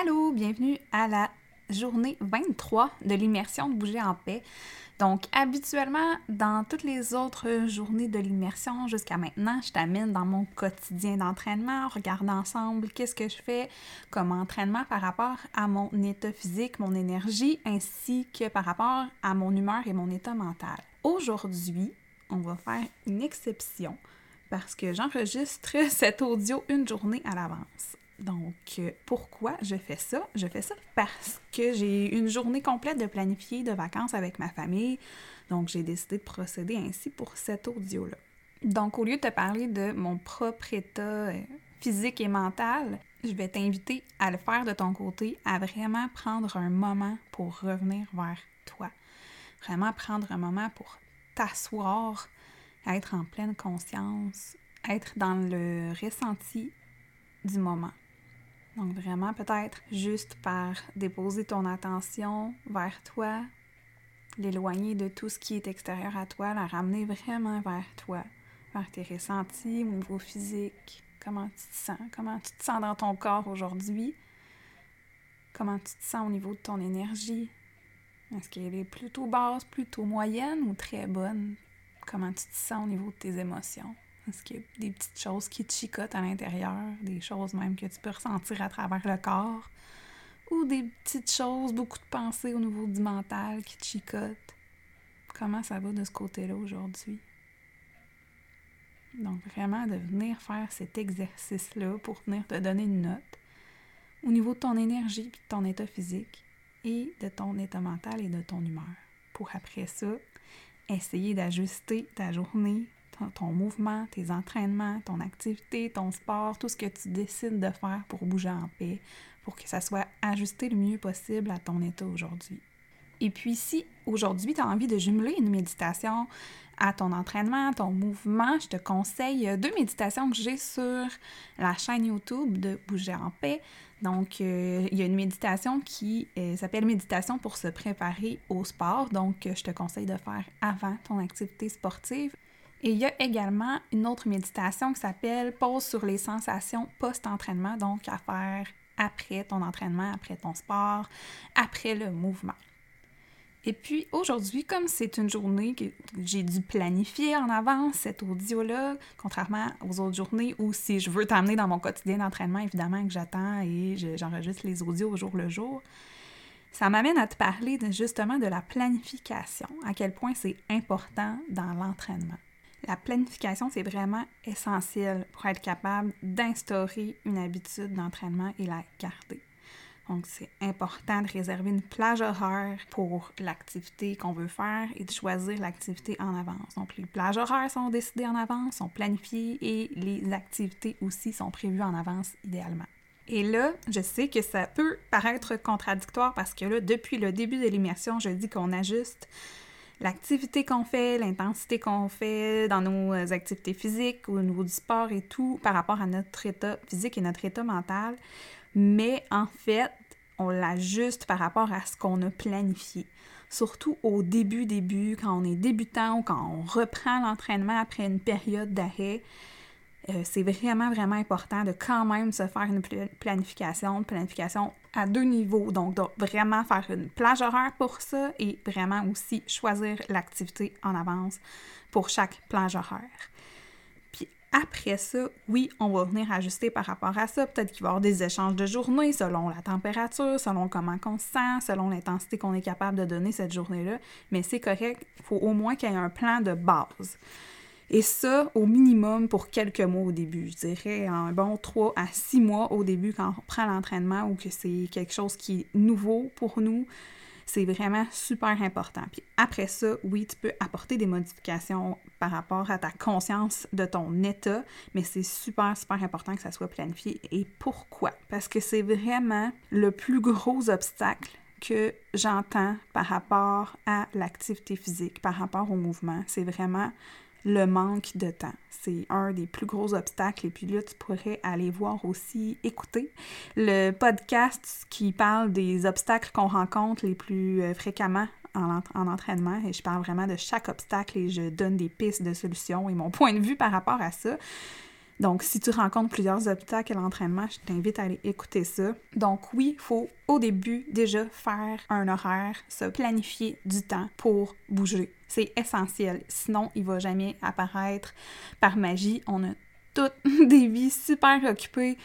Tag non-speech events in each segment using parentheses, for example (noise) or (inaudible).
Allô, bienvenue à la journée 23 de l'immersion de Bouger en paix. Donc, habituellement, dans toutes les autres journées de l'immersion jusqu'à maintenant, je t'amène dans mon quotidien d'entraînement, regarde ensemble qu'est-ce que je fais comme entraînement par rapport à mon état physique, mon énergie, ainsi que par rapport à mon humeur et mon état mental. Aujourd'hui, on va faire une exception parce que j'enregistre (laughs) cet audio une journée à l'avance. Donc, euh, pourquoi je fais ça? Je fais ça parce que j'ai une journée complète de planifier de vacances avec ma famille. Donc, j'ai décidé de procéder ainsi pour cet audio-là. Donc, au lieu de te parler de mon propre état euh, physique et mental, je vais t'inviter à le faire de ton côté, à vraiment prendre un moment pour revenir vers toi. Vraiment prendre un moment pour t'asseoir, être en pleine conscience, être dans le ressenti du moment. Donc vraiment peut-être juste par déposer ton attention vers toi, l'éloigner de tout ce qui est extérieur à toi, la ramener vraiment vers toi, vers tes ressentis au niveau physique, comment tu te sens, comment tu te sens dans ton corps aujourd'hui, comment tu te sens au niveau de ton énergie? Est-ce qu'elle est plutôt basse, plutôt moyenne ou très bonne? Comment tu te sens au niveau de tes émotions? Est-ce qu'il y a des petites choses qui te chicotent à l'intérieur, des choses même que tu peux ressentir à travers le corps, ou des petites choses, beaucoup de pensées au niveau du mental qui te chicotent? Comment ça va de ce côté-là aujourd'hui? Donc vraiment de venir faire cet exercice-là pour venir te donner une note au niveau de ton énergie et de ton état physique et de ton état mental et de ton humeur. Pour après ça, essayer d'ajuster ta journée ton mouvement, tes entraînements, ton activité, ton sport, tout ce que tu décides de faire pour bouger en paix, pour que ça soit ajusté le mieux possible à ton état aujourd'hui. Et puis si aujourd'hui tu as envie de jumeler une méditation à ton entraînement, ton mouvement, je te conseille deux méditations que j'ai sur la chaîne YouTube de Bouger en paix. Donc, euh, il y a une méditation qui euh, s'appelle Méditation pour se préparer au sport. Donc, je te conseille de faire avant ton activité sportive. Et il y a également une autre méditation qui s'appelle Pause sur les sensations post-entraînement, donc à faire après ton entraînement, après ton sport, après le mouvement. Et puis aujourd'hui, comme c'est une journée que j'ai dû planifier en avance, cet audio-là, contrairement aux autres journées où si je veux t'amener dans mon quotidien d'entraînement, évidemment que j'attends et j'enregistre les audios au jour le jour, ça m'amène à te parler justement de la planification, à quel point c'est important dans l'entraînement. La planification, c'est vraiment essentiel pour être capable d'instaurer une habitude d'entraînement et la garder. Donc, c'est important de réserver une plage horaire pour l'activité qu'on veut faire et de choisir l'activité en avance. Donc, les plages horaires sont décidées en avance, sont planifiées et les activités aussi sont prévues en avance idéalement. Et là, je sais que ça peut paraître contradictoire parce que là, depuis le début de l'immersion, je dis qu'on ajuste l'activité qu'on fait, l'intensité qu'on fait dans nos euh, activités physiques au niveau du sport et tout par rapport à notre état physique et notre état mental. Mais en fait, on l'ajuste par rapport à ce qu'on a planifié. Surtout au début, début, quand on est débutant ou quand on reprend l'entraînement après une période d'arrêt. Euh, c'est vraiment, vraiment important de quand même se faire une planification, une planification à deux niveaux. Donc, vraiment faire une plage horaire pour ça et vraiment aussi choisir l'activité en avance pour chaque plage horaire. Puis après ça, oui, on va venir ajuster par rapport à ça. Peut-être qu'il va y avoir des échanges de journée selon la température, selon comment on se sent, selon l'intensité qu'on est capable de donner cette journée-là. Mais c'est correct, il faut au moins qu'il y ait un plan de base. Et ça, au minimum, pour quelques mois au début. Je dirais un bon 3 à 6 mois au début quand on reprend l'entraînement ou que c'est quelque chose qui est nouveau pour nous. C'est vraiment super important. Puis après ça, oui, tu peux apporter des modifications par rapport à ta conscience de ton état, mais c'est super, super important que ça soit planifié. Et pourquoi? Parce que c'est vraiment le plus gros obstacle que j'entends par rapport à l'activité physique, par rapport au mouvement. C'est vraiment le manque de temps. C'est un des plus gros obstacles. Et puis là, tu pourrais aller voir aussi, écouter le podcast qui parle des obstacles qu'on rencontre les plus euh, fréquemment en, en, entraînement. Et je parle vraiment de chaque obstacle et je donne des pistes de solutions et mon point de vue par rapport à ça. Donc, si tu rencontres plusieurs obstacles à l'entraînement, je t'invite à aller écouter ça. Donc, oui, il faut au début déjà faire un horaire, se planifier du temps pour bouger. C'est essentiel. Sinon, il va jamais apparaître par magie. On a toutes (laughs) des vies super occupées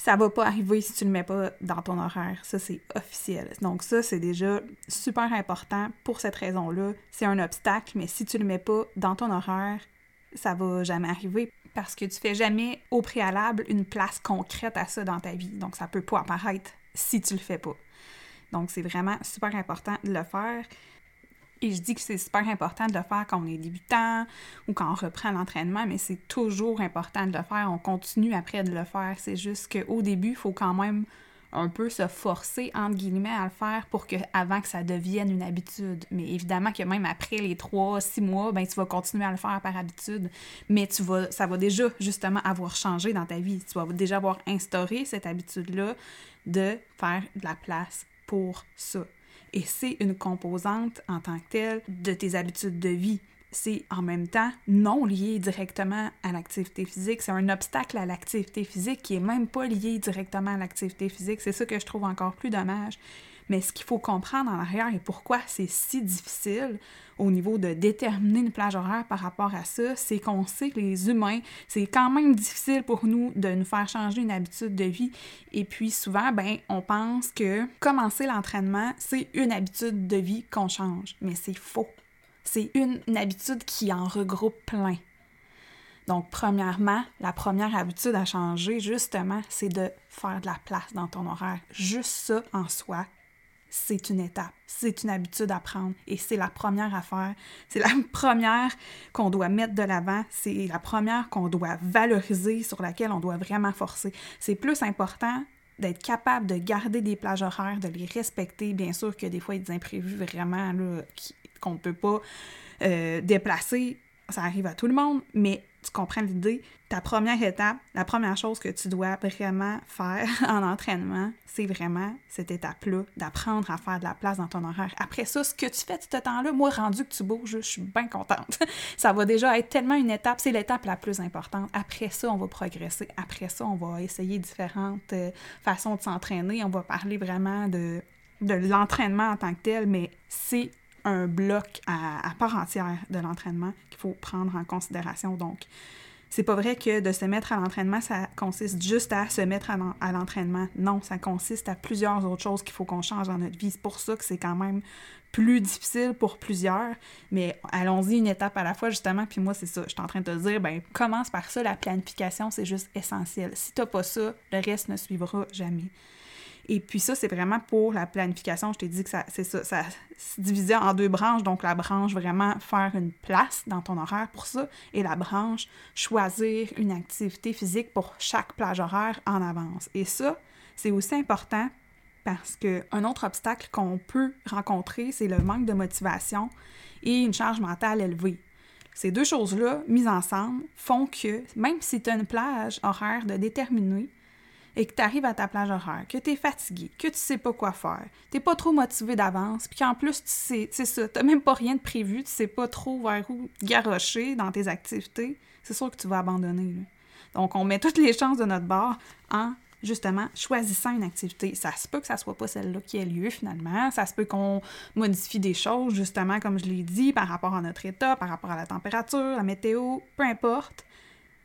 ça va pas arriver si tu le mets pas dans ton horaire. Ça, c'est officiel. Donc ça, c'est déjà super important pour cette raison-là. C'est un obstacle, mais si tu le mets pas dans ton horaire, ça va jamais arriver parce que tu fais jamais au préalable une place concrète à ça dans ta vie. Donc ça peut pas apparaître si tu le fais pas. Donc c'est vraiment super important de le faire. Et je dis que c'est super important de le faire quand on est débutant ou quand on reprend l'entraînement, mais c'est toujours important de le faire. On continue après de le faire. C'est juste qu'au début, il faut quand même un peu se forcer, entre guillemets, à le faire pour que, avant que ça devienne une habitude. Mais évidemment que même après les trois, six mois, ben, tu vas continuer à le faire par habitude. Mais tu vas, ça va déjà, justement, avoir changé dans ta vie. Tu vas déjà avoir instauré cette habitude-là de faire de la place pour ça et c'est une composante en tant que telle de tes habitudes de vie. C'est en même temps non lié directement à l'activité physique. C'est un obstacle à l'activité physique qui est même pas lié directement à l'activité physique. C'est ça que je trouve encore plus dommage. Mais ce qu'il faut comprendre en arrière et pourquoi c'est si difficile au niveau de déterminer une plage horaire par rapport à ça, c'est qu'on sait que les humains, c'est quand même difficile pour nous de nous faire changer une habitude de vie. Et puis souvent, ben, on pense que commencer l'entraînement, c'est une habitude de vie qu'on change. Mais c'est faux. C'est une, habitude qui en regroupe plein. Donc, premièrement, la première habitude à changer, justement, c'est de faire de la place dans ton horaire. Juste ça en soi, c'est une étape, c'est une habitude à prendre et c'est la première à faire. C'est la (laughs) première qu'on doit mettre de l'avant, c'est la première qu'on doit valoriser, sur laquelle on doit vraiment forcer. C'est plus important d'être capable de garder des plages horaires, de les respecter. Bien sûr que des fois, il y a des imprévus vraiment qu'on ne peut pas euh, déplacer. Ça arrive à tout le monde, mais tu comprends l'idée, ta première étape, la première chose que tu dois vraiment faire (laughs) en entraînement, c'est vraiment cette étape-là, d'apprendre à faire de la place dans ton horaire. Après ça, ce que tu fais tout ce temps-là, moi, rendu que tu bouges, je suis bien contente. (laughs) ça va déjà être tellement une étape, c'est l'étape la plus importante. Après ça, on va progresser. Après ça, on va essayer différentes euh, façons de s'entraîner. On va parler vraiment de, de l'entraînement en tant que tel, mais c'est un bloc à, part entière de l'entraînement qu'il faut prendre en considération. Donc, c'est pas vrai que de se mettre à l'entraînement, ça consiste juste à se mettre à, l'entraînement. Non, ça consiste à plusieurs autres choses qu'il faut qu'on change dans notre vie. C'est pour ça que c'est quand même plus difficile pour plusieurs, mais allons-y une étape à la fois, justement. Puis moi, c'est ça, je suis en train de te dire, ben commence par ça, la planification, c'est juste essentiel. Si t'as pas ça, le reste ne suivra jamais. Et puis ça, c'est vraiment pour la planification. Je t'ai dit que ça, c'est ça, ça se divisait en deux branches. Donc la branche vraiment faire une place dans ton horaire pour ça et la branche choisir une activité physique pour chaque plage horaire en avance. Et ça, c'est aussi important parce qu'un autre obstacle qu'on peut rencontrer, c'est le manque de motivation et une charge mentale élevée. Ces deux choses-là, mises ensemble, font que même si tu as une plage horaire de déterminer, et que tu arrives à ta plage horaire, que tu es fatigué, que tu sais pas quoi faire, tu pas trop motivé d'avance, puis qu'en plus, tu sais, c'est ça, tu même pas rien de prévu, tu sais pas trop vers où garrocher dans tes activités, c'est sûr que tu vas abandonner. Donc, on met toutes les chances de notre bord en justement, choisissant une activité. Ça se peut que ça soit pas celle-là qui ait lieu finalement. Ça se peut qu'on modifie des choses, justement, comme je l'ai dit, par rapport à notre état, par rapport à la température, la météo, peu importe.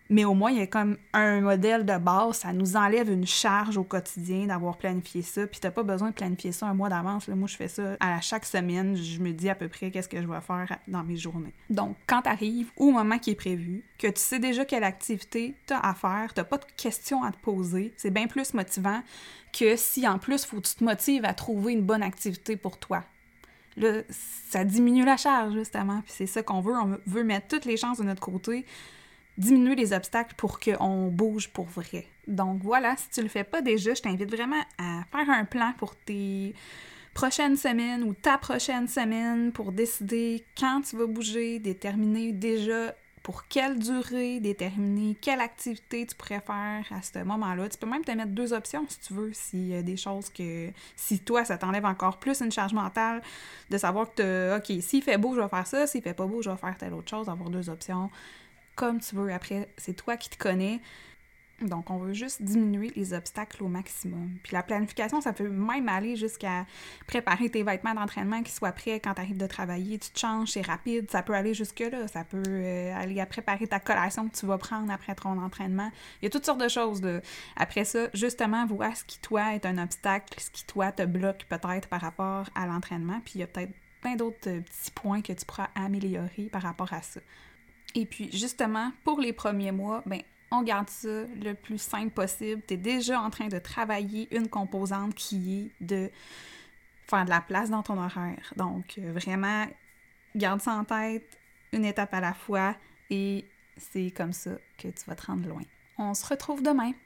Mais au moins, il y a comme un modèle de base, ça nous enlève une charge au quotidien d'avoir planifié ça. Puis t'as pas besoin de planifier ça un mois d'avance. Moi, je fais ça à chaque semaine. Je me dis à peu près qu'est-ce que je vais faire dans mes journées. Donc, quand t'arrives au moment qui est prévu, que tu sais déjà quelle activité t'as à faire, t'as pas de questions à te poser, c'est bien plus motivant que si en plus, faut que tu te motives à trouver une bonne activité pour toi. Là, ça diminue la charge, justement. Puis c'est ça qu'on veut. On veut mettre toutes les chances de notre côté diminuer les obstacles pour qu'on bouge pour vrai. Donc voilà, si tu le fais pas déjà, je t'invite vraiment à faire un plan pour tes prochaines semaines ou ta prochaine semaine pour décider quand tu vas bouger, déterminer déjà pour quelle durée, déterminer quelle activité tu faire à ce moment-là. Tu peux même te mettre deux options si tu veux, s'il y a des choses que, si toi, ça t'enlève encore plus une charge mentale de savoir que, OK, s'il fait beau, je vais faire ça, s'il fait pas beau, je vais faire telle autre chose, avoir deux options comme tu veux. Après, c'est toi qui te connais. Donc, on veut juste diminuer les obstacles au maximum. Puis la planification, ça peut même aller jusqu'à préparer tes vêtements d'entraînement qui soient prêts quand tu arrives de travailler. Tu te changes, c'est rapide. Ça peut aller jusque-là. Ça peut euh, aller à préparer ta collation que tu vas prendre après ton entraînement. Il y a toutes sortes de choses. Après ça, justement, voir ce qui, toi, est un obstacle, ce qui, toi, te bloque peut-être par rapport à l'entraînement. Puis il y a peut-être plein d'autres euh, petits points que tu pourras améliorer par rapport à ça. Et puis, justement, pour les premiers mois, ben, on garde ça le plus simple possible. Tu es déjà en train de travailler une composante qui est de faire de la place dans ton horaire. Donc, euh, vraiment, garde ça en tête, une étape à la fois, et c'est comme ça que tu vas te rendre loin. On se retrouve demain